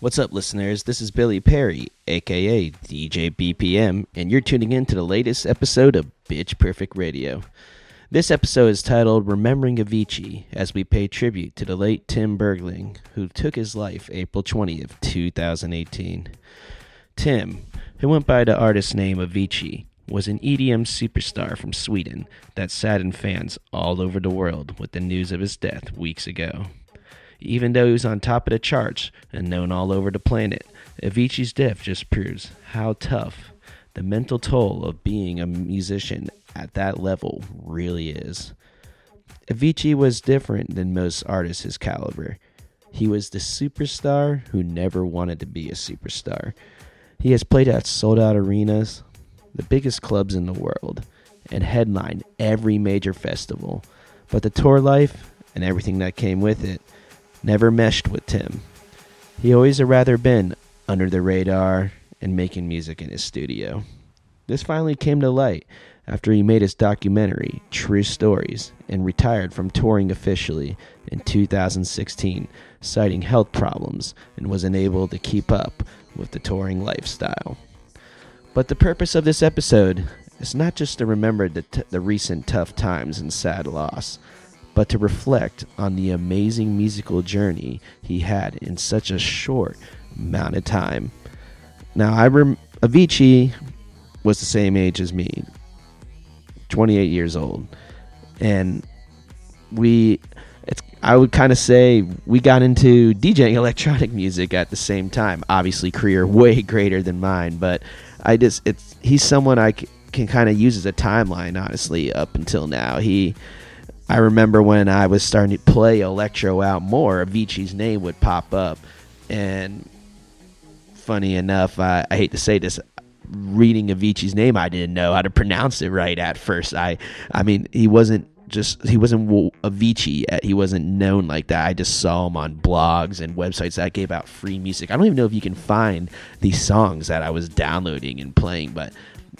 What's up, listeners? This is Billy Perry, aka DJ BPM, and you're tuning in to the latest episode of Bitch Perfect Radio. This episode is titled Remembering Avicii as we pay tribute to the late Tim Bergling, who took his life April 20th, 2018. Tim, who went by the artist name Avicii, was an EDM superstar from Sweden that saddened fans all over the world with the news of his death weeks ago. Even though he was on top of the charts and known all over the planet, Avicii's death just proves how tough the mental toll of being a musician at that level really is. Avicii was different than most artists his caliber. He was the superstar who never wanted to be a superstar. He has played at sold out arenas, the biggest clubs in the world, and headlined every major festival. But the tour life and everything that came with it never meshed with Tim. He always had rather been under the radar and making music in his studio. This finally came to light after he made his documentary, True Stories, and retired from touring officially in 2016, citing health problems and was unable to keep up with the touring lifestyle. But the purpose of this episode is not just to remember the, t- the recent tough times and sad loss, but to reflect on the amazing musical journey he had in such a short amount of time. Now, I rem- Avicii was the same age as me, 28 years old, and we. It's, I would kind of say we got into DJing electronic music at the same time. Obviously, career way greater than mine, but I just it's he's someone I c- can kind of use as a timeline. Honestly, up until now, he I remember when I was starting to play electro out more, Avicii's name would pop up, and funny enough, I, I hate to say this, reading Avicii's name, I didn't know how to pronounce it right at first. I, I mean, he wasn't just he wasn't Avicii yet. He wasn't known like that. I just saw him on blogs and websites that gave out free music. I don't even know if you can find these songs that I was downloading and playing, but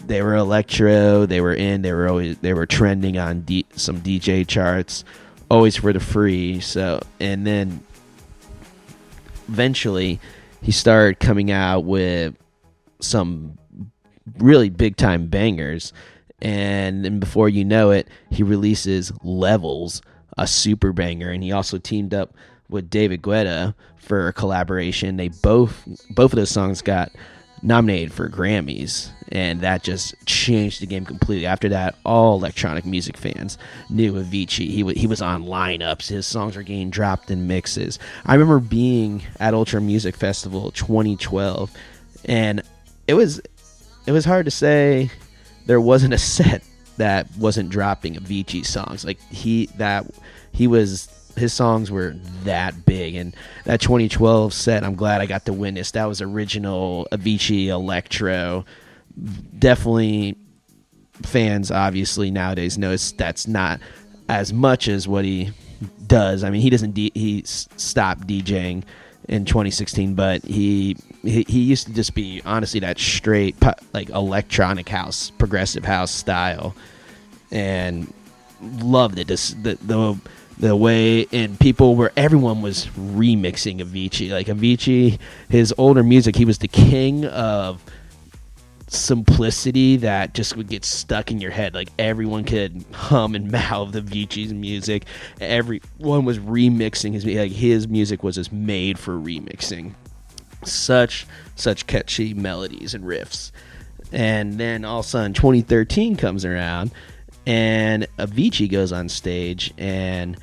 they were electro. They were in. They were always they were trending on D, some DJ charts, always for the free. So and then eventually he started coming out with some really big time bangers, and then before you know it, he releases Levels, a super banger, and he also teamed up with David Guetta for a collaboration. They both both of those songs got nominated for Grammys, and that just changed the game completely. After that, all electronic music fans knew Avicii. He, w- he was on lineups. His songs were getting dropped in mixes. I remember being at Ultra Music Festival 2012, and it was it was hard to say there wasn't a set that wasn't dropping Avicii songs. Like he that he was his songs were that big and that 2012 set i'm glad i got to witness that was original avicii electro definitely fans obviously nowadays notice that's not as much as what he does. I mean he doesn't de- he stopped djing in 2016 but he, he he used to just be honestly that straight like electronic house progressive house style. And loved it. This the, the the way and people were everyone was remixing Avicii. Like Avicii, his older music, he was the king of simplicity that just would get stuck in your head. Like everyone could hum and mouth the Avicii's music. Everyone was remixing his like his music was just made for remixing. Such such catchy melodies and riffs. And then all of a sudden 2013 comes around and Avicii goes on stage and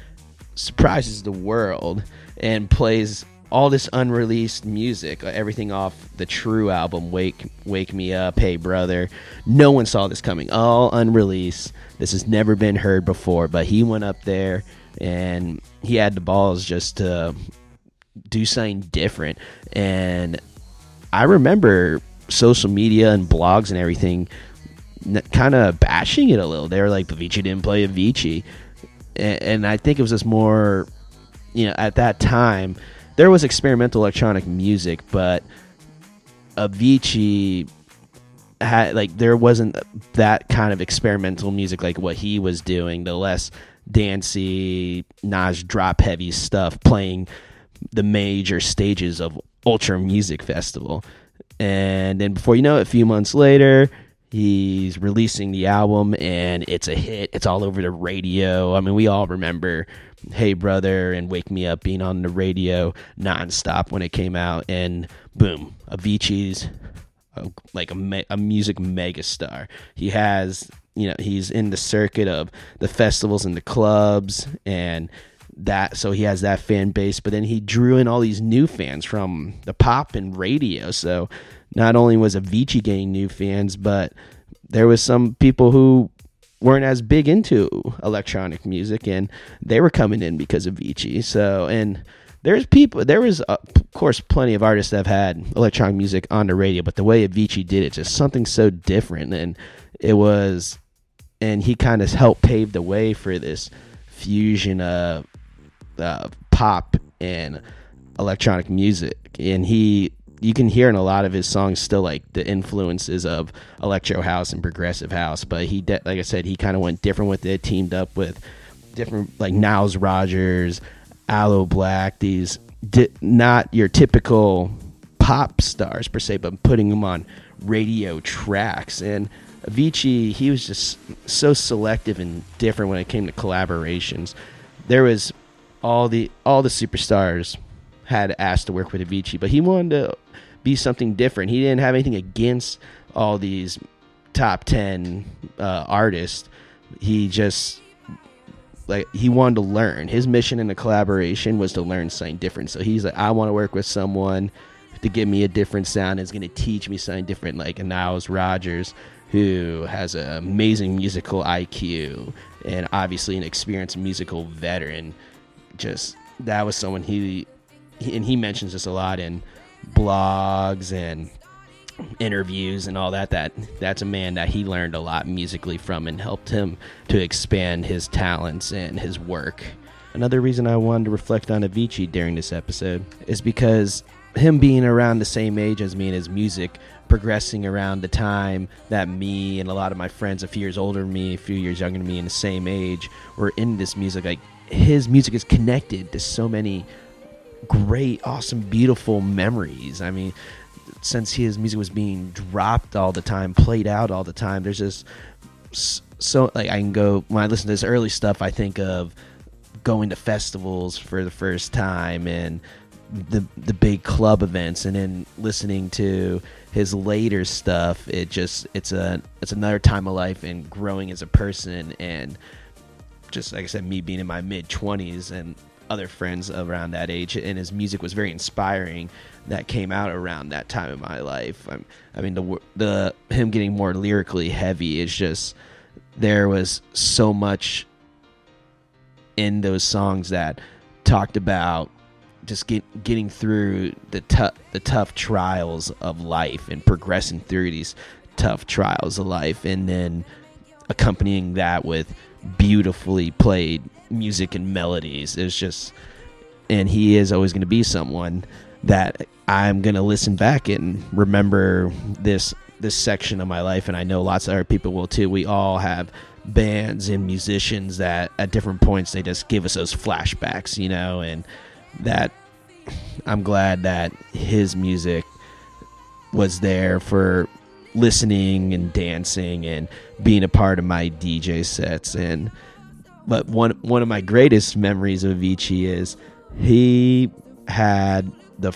surprises the world and plays all this unreleased music, uh, everything off the True album, "Wake Wake Me Up," "Hey Brother." No one saw this coming. All unreleased. This has never been heard before. But he went up there and he had the balls just to do something different. And I remember social media and blogs and everything kind of bashing it a little. They were like, Avicii didn't play Avicii. And, and I think it was just more, you know, at that time, there was experimental electronic music, but Avicii had, like, there wasn't that kind of experimental music like what he was doing, the less dancey, Nas drop heavy stuff, playing the major stages of Ultra Music Festival. And then before you know it, a few months later, he's releasing the album and it's a hit. It's all over the radio. I mean, we all remember Hey Brother and Wake Me Up being on the radio nonstop when it came out. And boom, Avicii's like a, me- a music megastar. He has, you know, he's in the circuit of the festivals and the clubs and that so he has that fan base but then he drew in all these new fans from the pop and radio so not only was Avicii getting new fans but there was some people who weren't as big into electronic music and they were coming in because of Avicii. So and there's people there was uh, of course plenty of artists that have had electronic music on the radio but the way Avicii did it just something so different and it was and he kind of helped pave the way for this fusion of uh, pop and electronic music, and he you can hear in a lot of his songs still like the influences of electro house and progressive house. But he, de- like I said, he kind of went different with it. Teamed up with different like Niles Rodgers, Aloe Blacc. These di- not your typical pop stars per se, but putting them on radio tracks and. Avicii, he was just so selective and different when it came to collaborations. There was all the all the superstars had asked to work with Avicii, but he wanted to be something different. He didn't have anything against all these top ten uh, artists. He just like he wanted to learn. His mission in the collaboration was to learn something different. So he's like, I want to work with someone to give me a different sound. And is going to teach me something different, like Niles Rodgers who has an amazing musical IQ and obviously an experienced musical veteran. Just that was someone he and he mentions this a lot in blogs and interviews and all that that that's a man that he learned a lot musically from and helped him to expand his talents and his work. Another reason I wanted to reflect on Avicii during this episode is because him being around the same age as me and his music progressing around the time that me and a lot of my friends a few years older than me a few years younger than me in the same age were in this music like his music is connected to so many great awesome beautiful memories. I mean since his music was being dropped all the time played out all the time there's just so like i can go when i listen to this early stuff i think of going to festivals for the first time and the the big club events and then listening to his later stuff it just it's a it's another time of life and growing as a person and just like I said me being in my mid 20s and other friends around that age and his music was very inspiring that came out around that time in my life. I'm, i mean the the him getting more lyrically heavy is just there was so much in those songs that talked about just get, getting through the tough the tough trials of life and progressing through these tough trials of life and then accompanying that with beautifully played music and melodies It's just and he is always going to be someone that I'm going to listen back and remember this this section of my life and I know lots of other people will too. We all have bands and musicians that at different points they just give us those flashbacks, you know, and that I'm glad that his music was there for listening and dancing and being a part of my DJ sets and but one one of my greatest memories of Avicii is he had the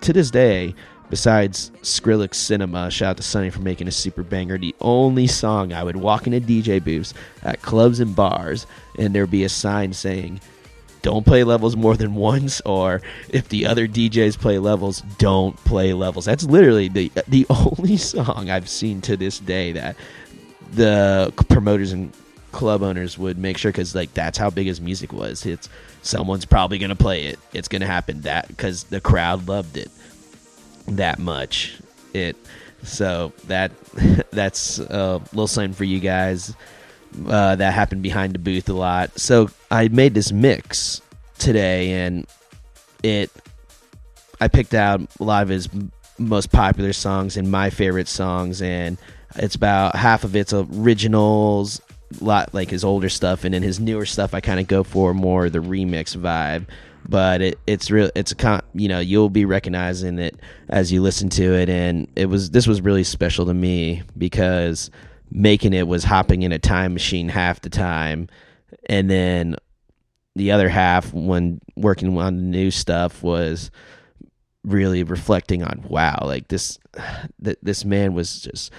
to this day besides Skrillex Cinema shout out to Sonny for making a super banger the only song I would walk into DJ booths at clubs and bars and there'd be a sign saying don't play levels more than once or if the other DJs play levels don't play levels. That's literally the the only song I've seen to this day that the promoters and club owners would make sure cuz like that's how big his music was. It's someone's probably to play it. It's to happen that cuz the crowd loved it that much. It so that that's a little sign for you guys uh, that happened behind the booth a lot. So I made this mix today, and it I picked out a lot of his most popular songs and my favorite songs, and it's about half of it's originals, lot like his older stuff, and then his newer stuff I kind of go for more the remix vibe. but it, it's real. It's a con, you know you'll be recognizing it as you listen to it, and it was this was really special to me because making it was hopping in a time machine half the time, and then the other half when working on the new stuff was really reflecting on wow like this th- this man was just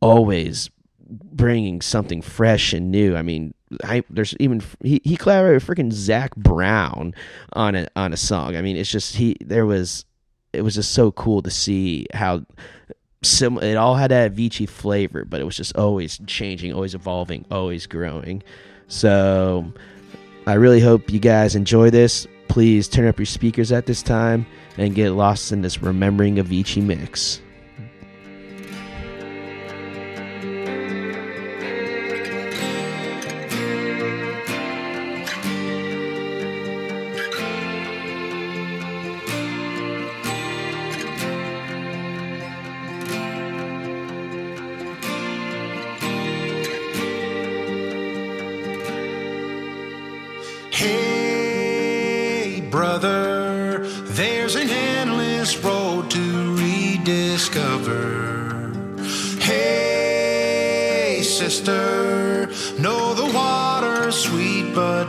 always bringing something fresh and new i mean I, there's even he, he collaborated with freaking Zac Brown on a on a song. I mean, it's just he there was it was just so cool to see how sim it all had that Avicii flavor, but it was just always changing, always evolving, always growing. So I really hope you guys enjoy this. Please turn up your speakers at this time and get lost in this remembering of Avicii mix. Sweet, but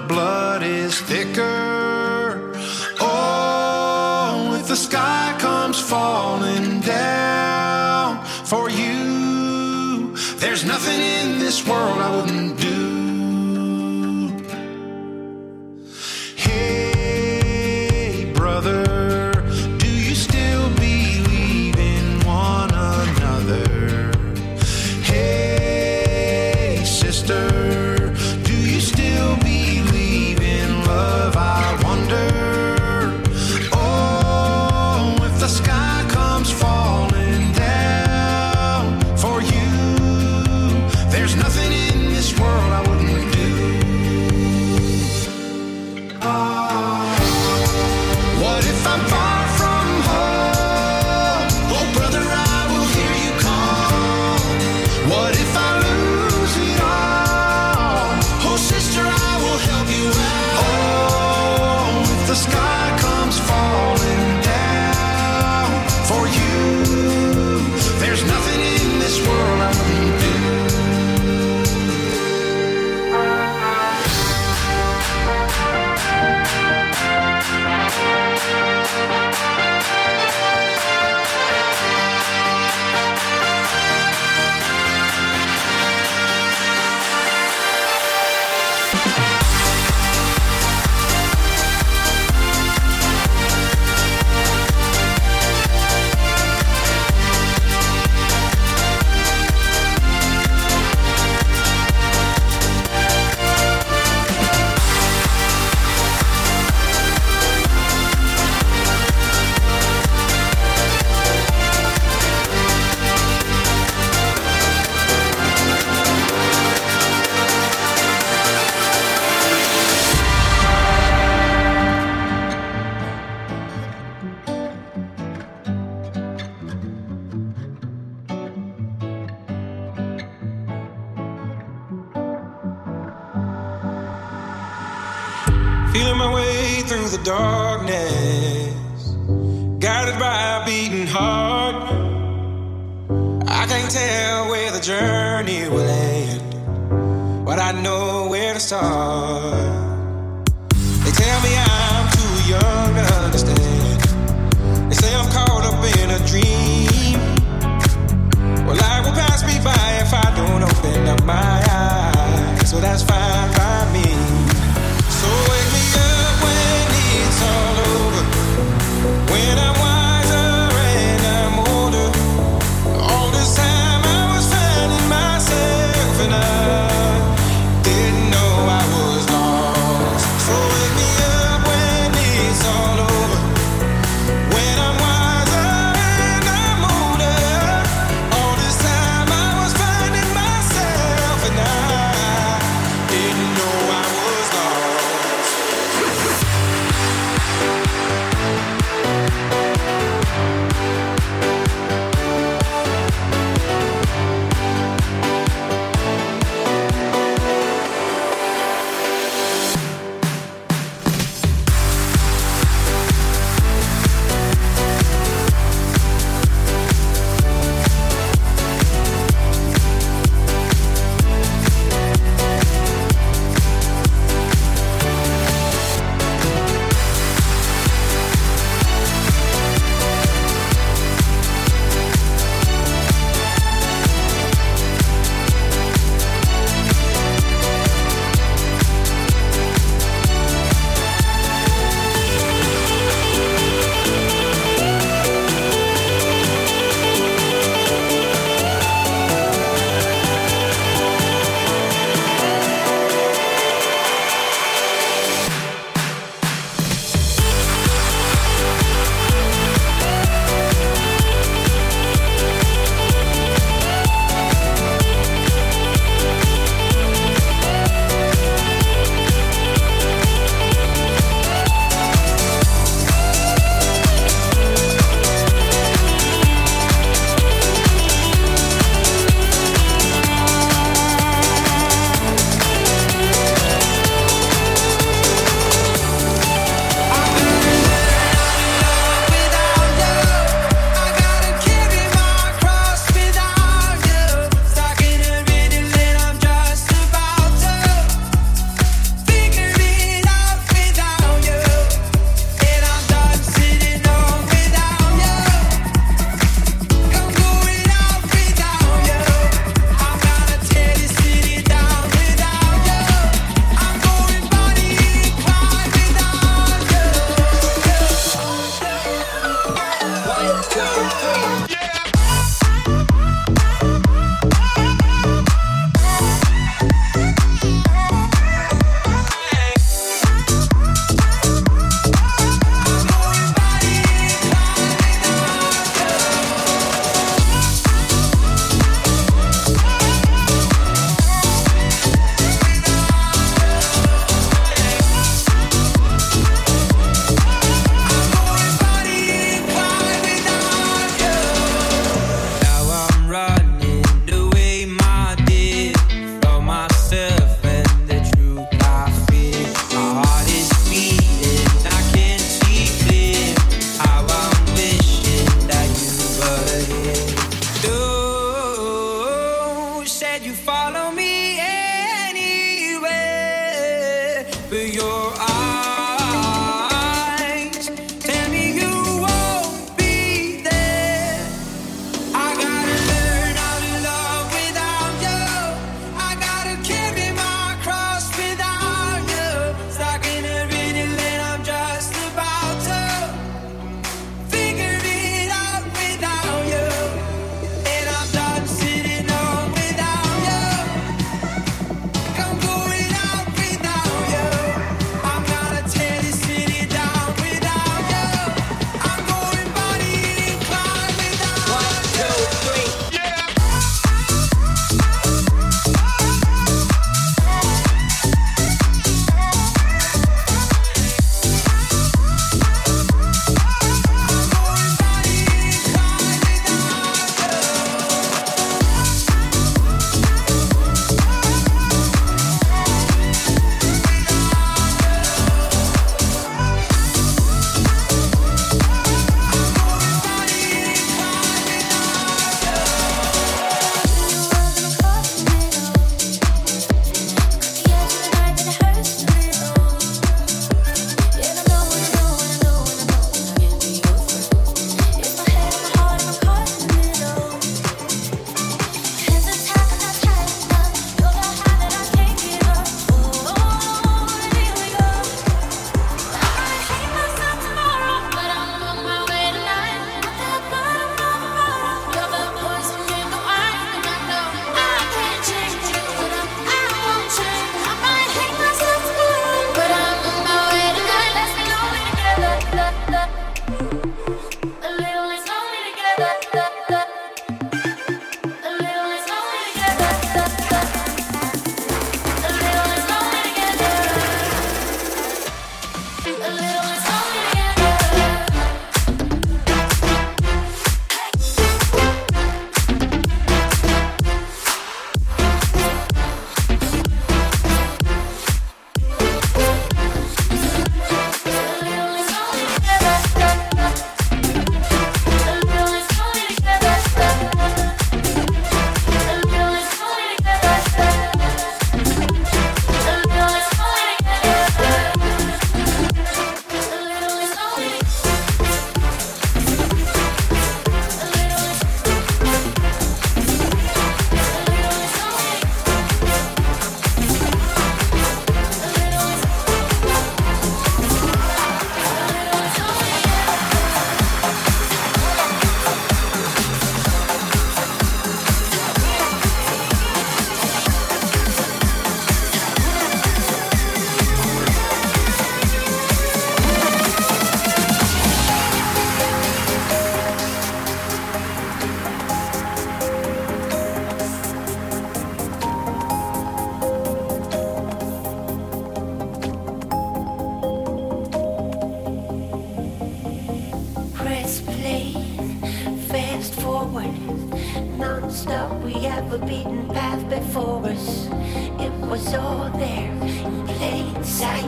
All there in plain sight.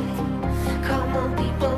Come on, people,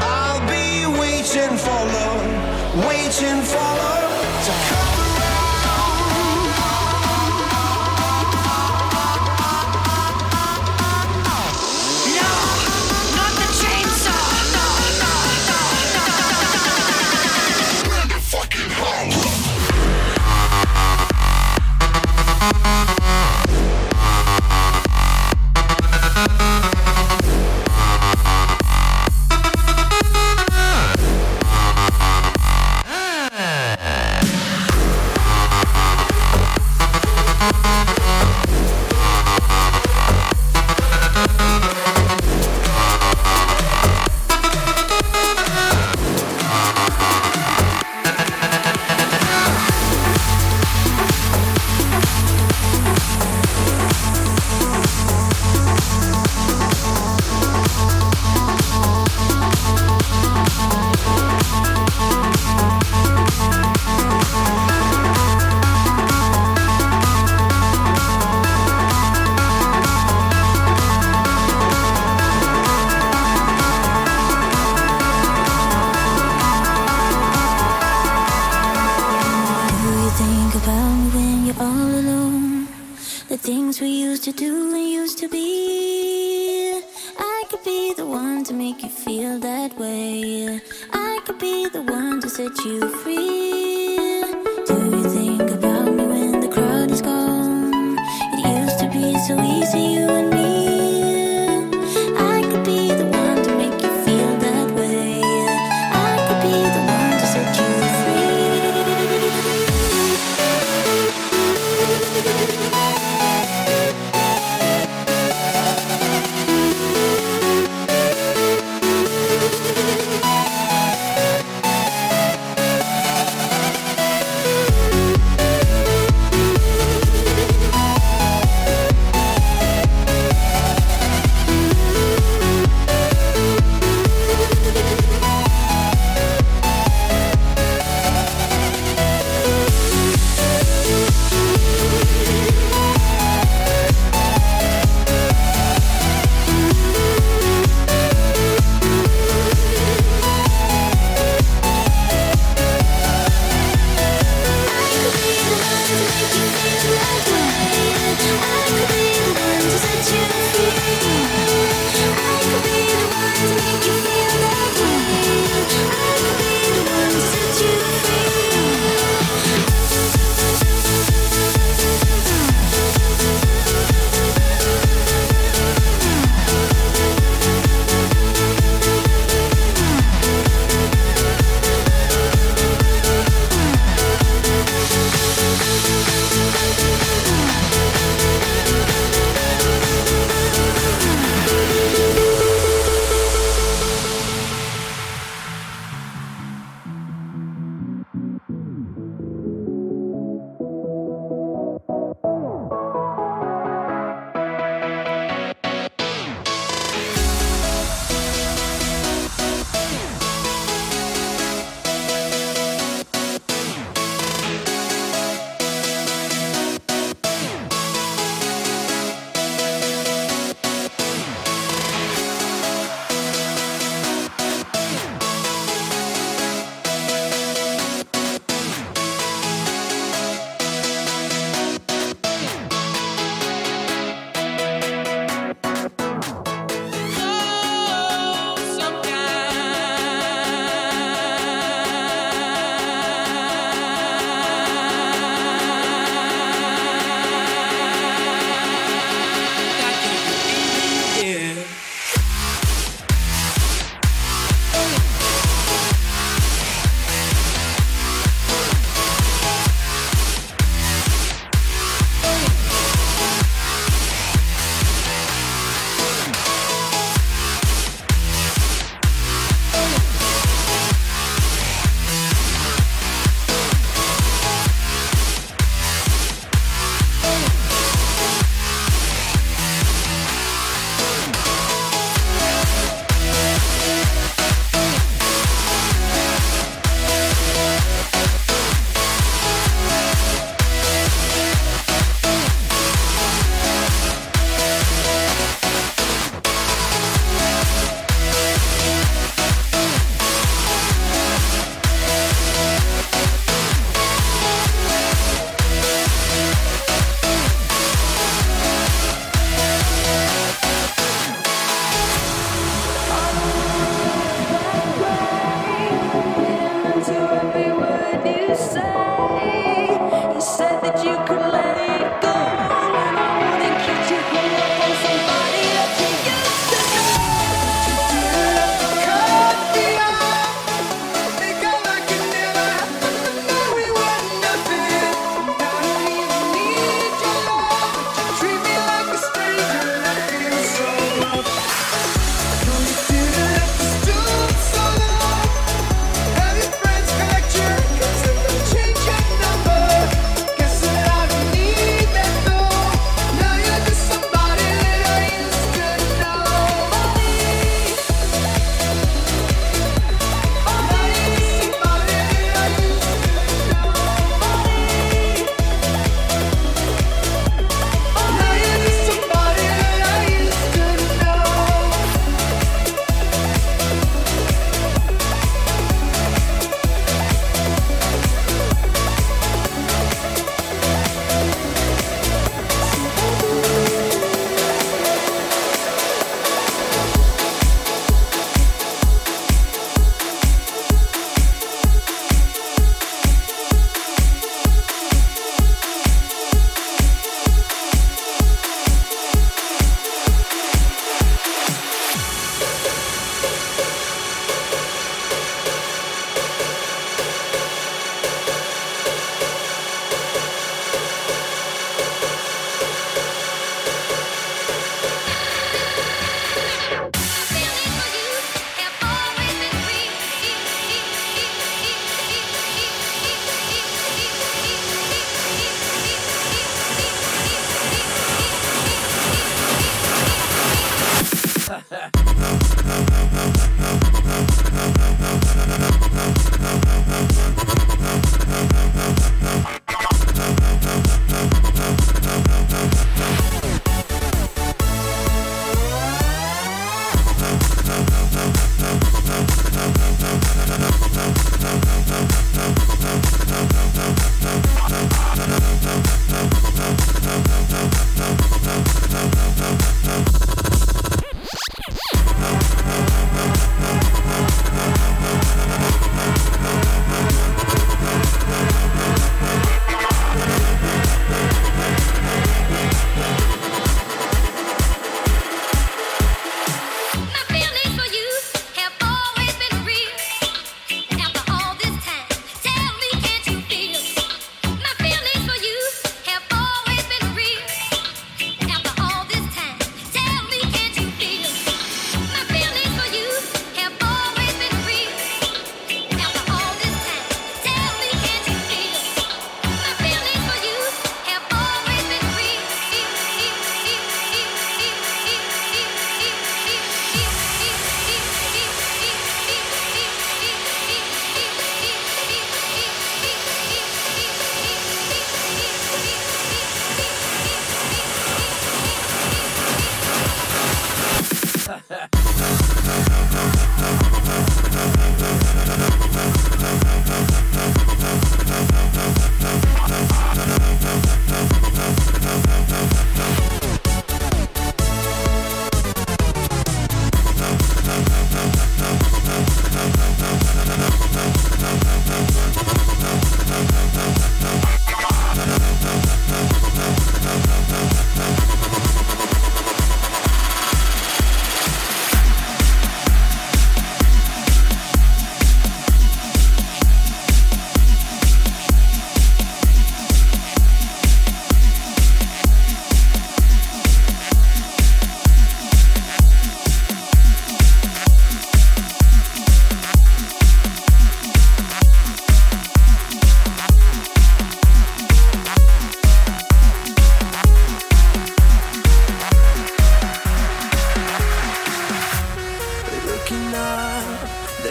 I'll be waiting for love, waiting for love to come. so easy.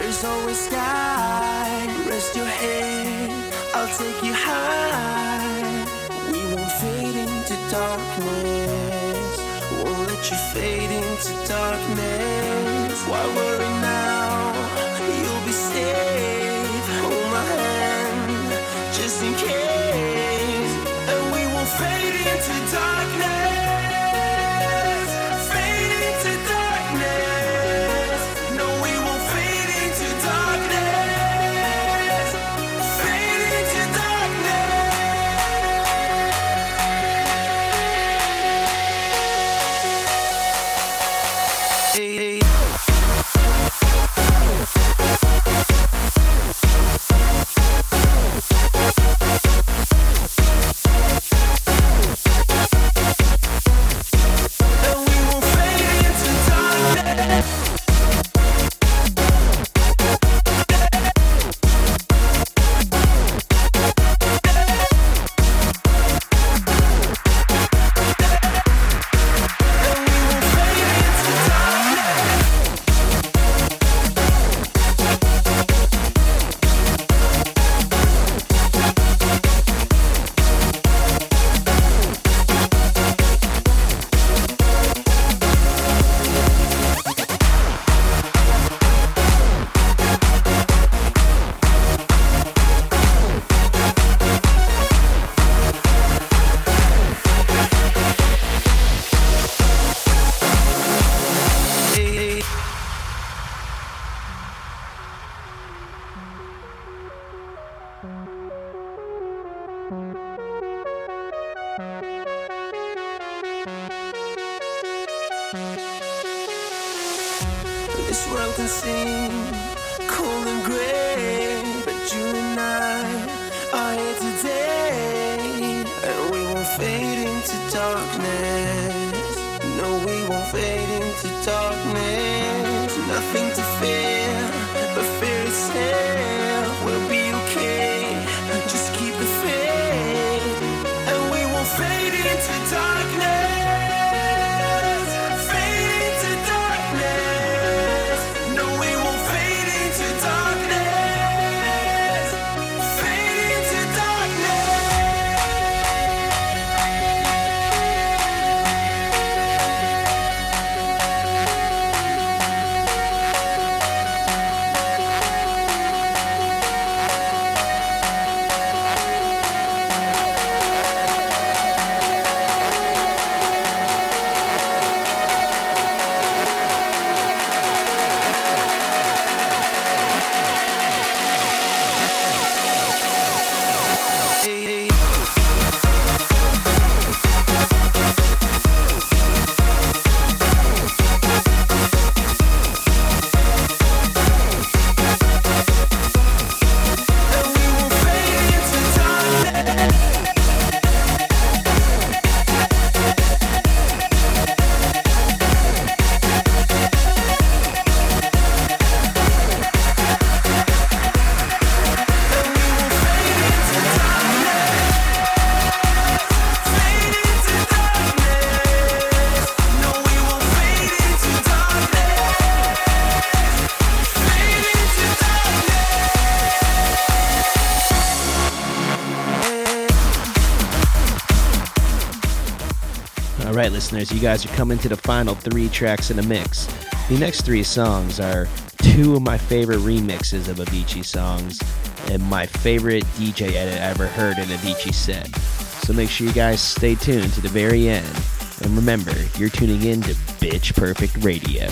There's always sky. Rest your head, I'll take you high. We won't fade into darkness. Won't let you fade into darkness. Why worry listeners, you guys are coming to the final three tracks in the mix. The next three songs are two of my favorite remixes of Avicii songs and my favorite DJ edit I ever heard in Avicii set. So make sure you guys stay tuned to the very end. And remember, you're tuning in to Bitch Perfect Radio.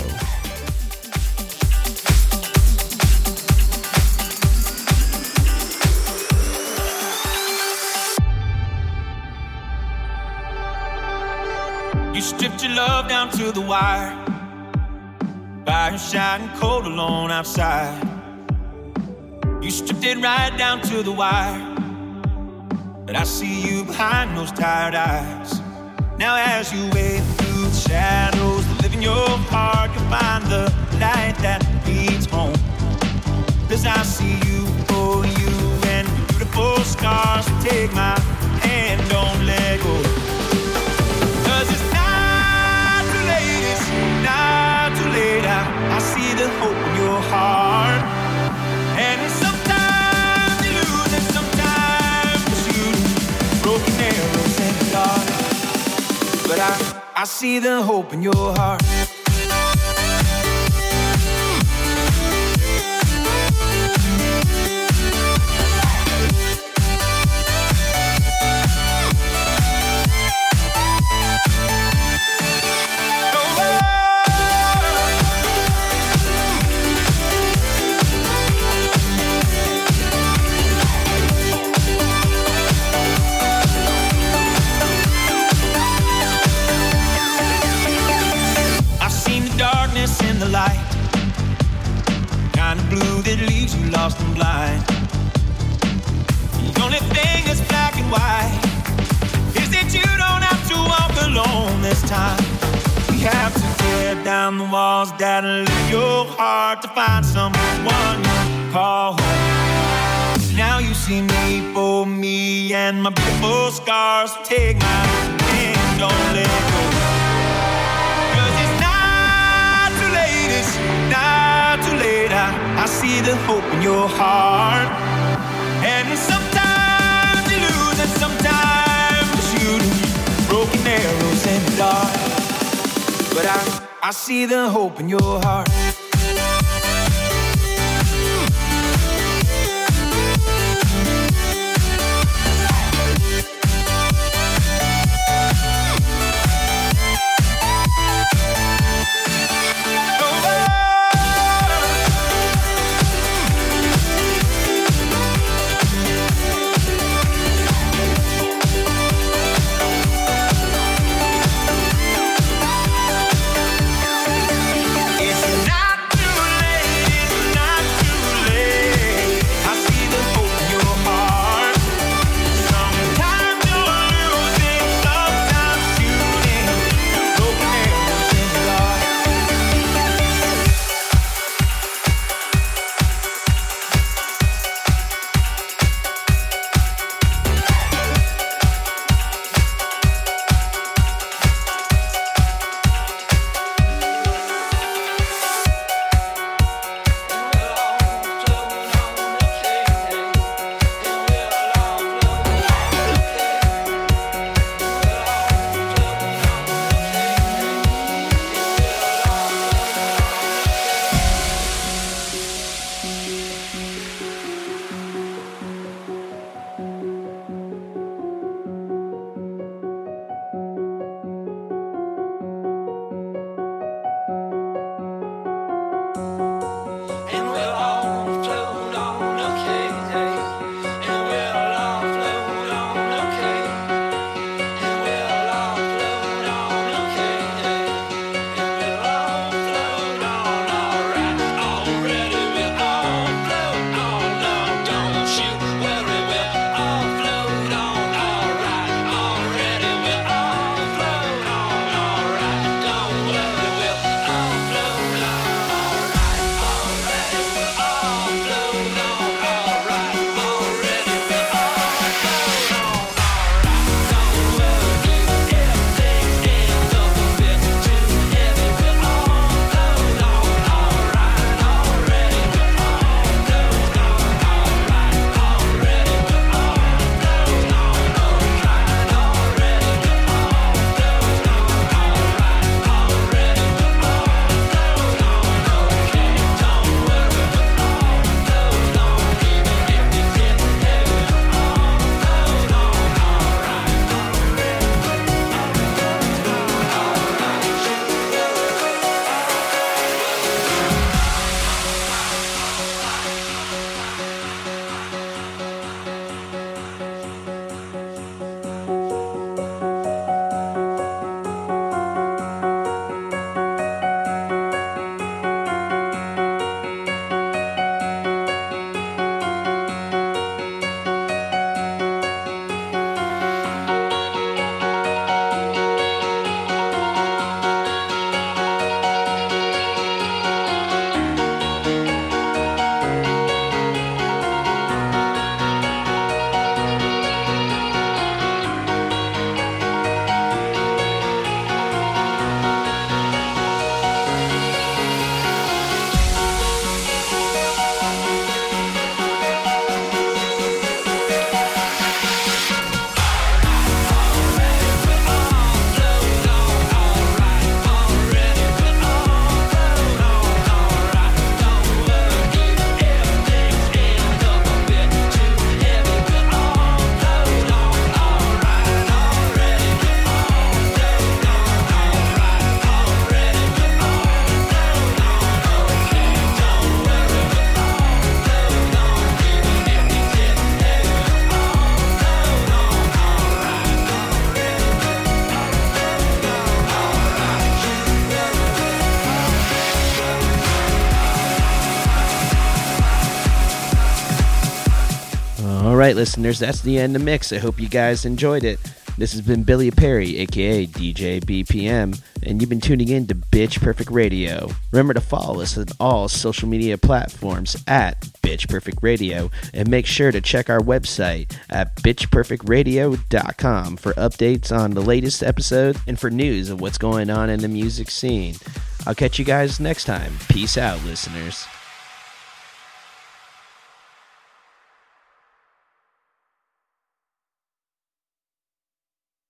stripped your love down to the wire. Fire shining cold alone outside. You stripped it right down to the wire. But I see you behind those tired eyes. Now, as you wade through the shadows that live in your heart, you'll find the light that leads home. Cause I see you for you and beautiful scars. Take my hand, don't let go. see the hope in your heart. Listeners, that's the end of the mix. I hope you guys enjoyed it. This has been Billy Perry, aka DJ BPM, and you've been tuning in to Bitch Perfect Radio. Remember to follow us on all social media platforms at Bitch Perfect Radio, and make sure to check our website at bitchperfectradio.com for updates on the latest episode and for news of what's going on in the music scene. I'll catch you guys next time. Peace out, listeners.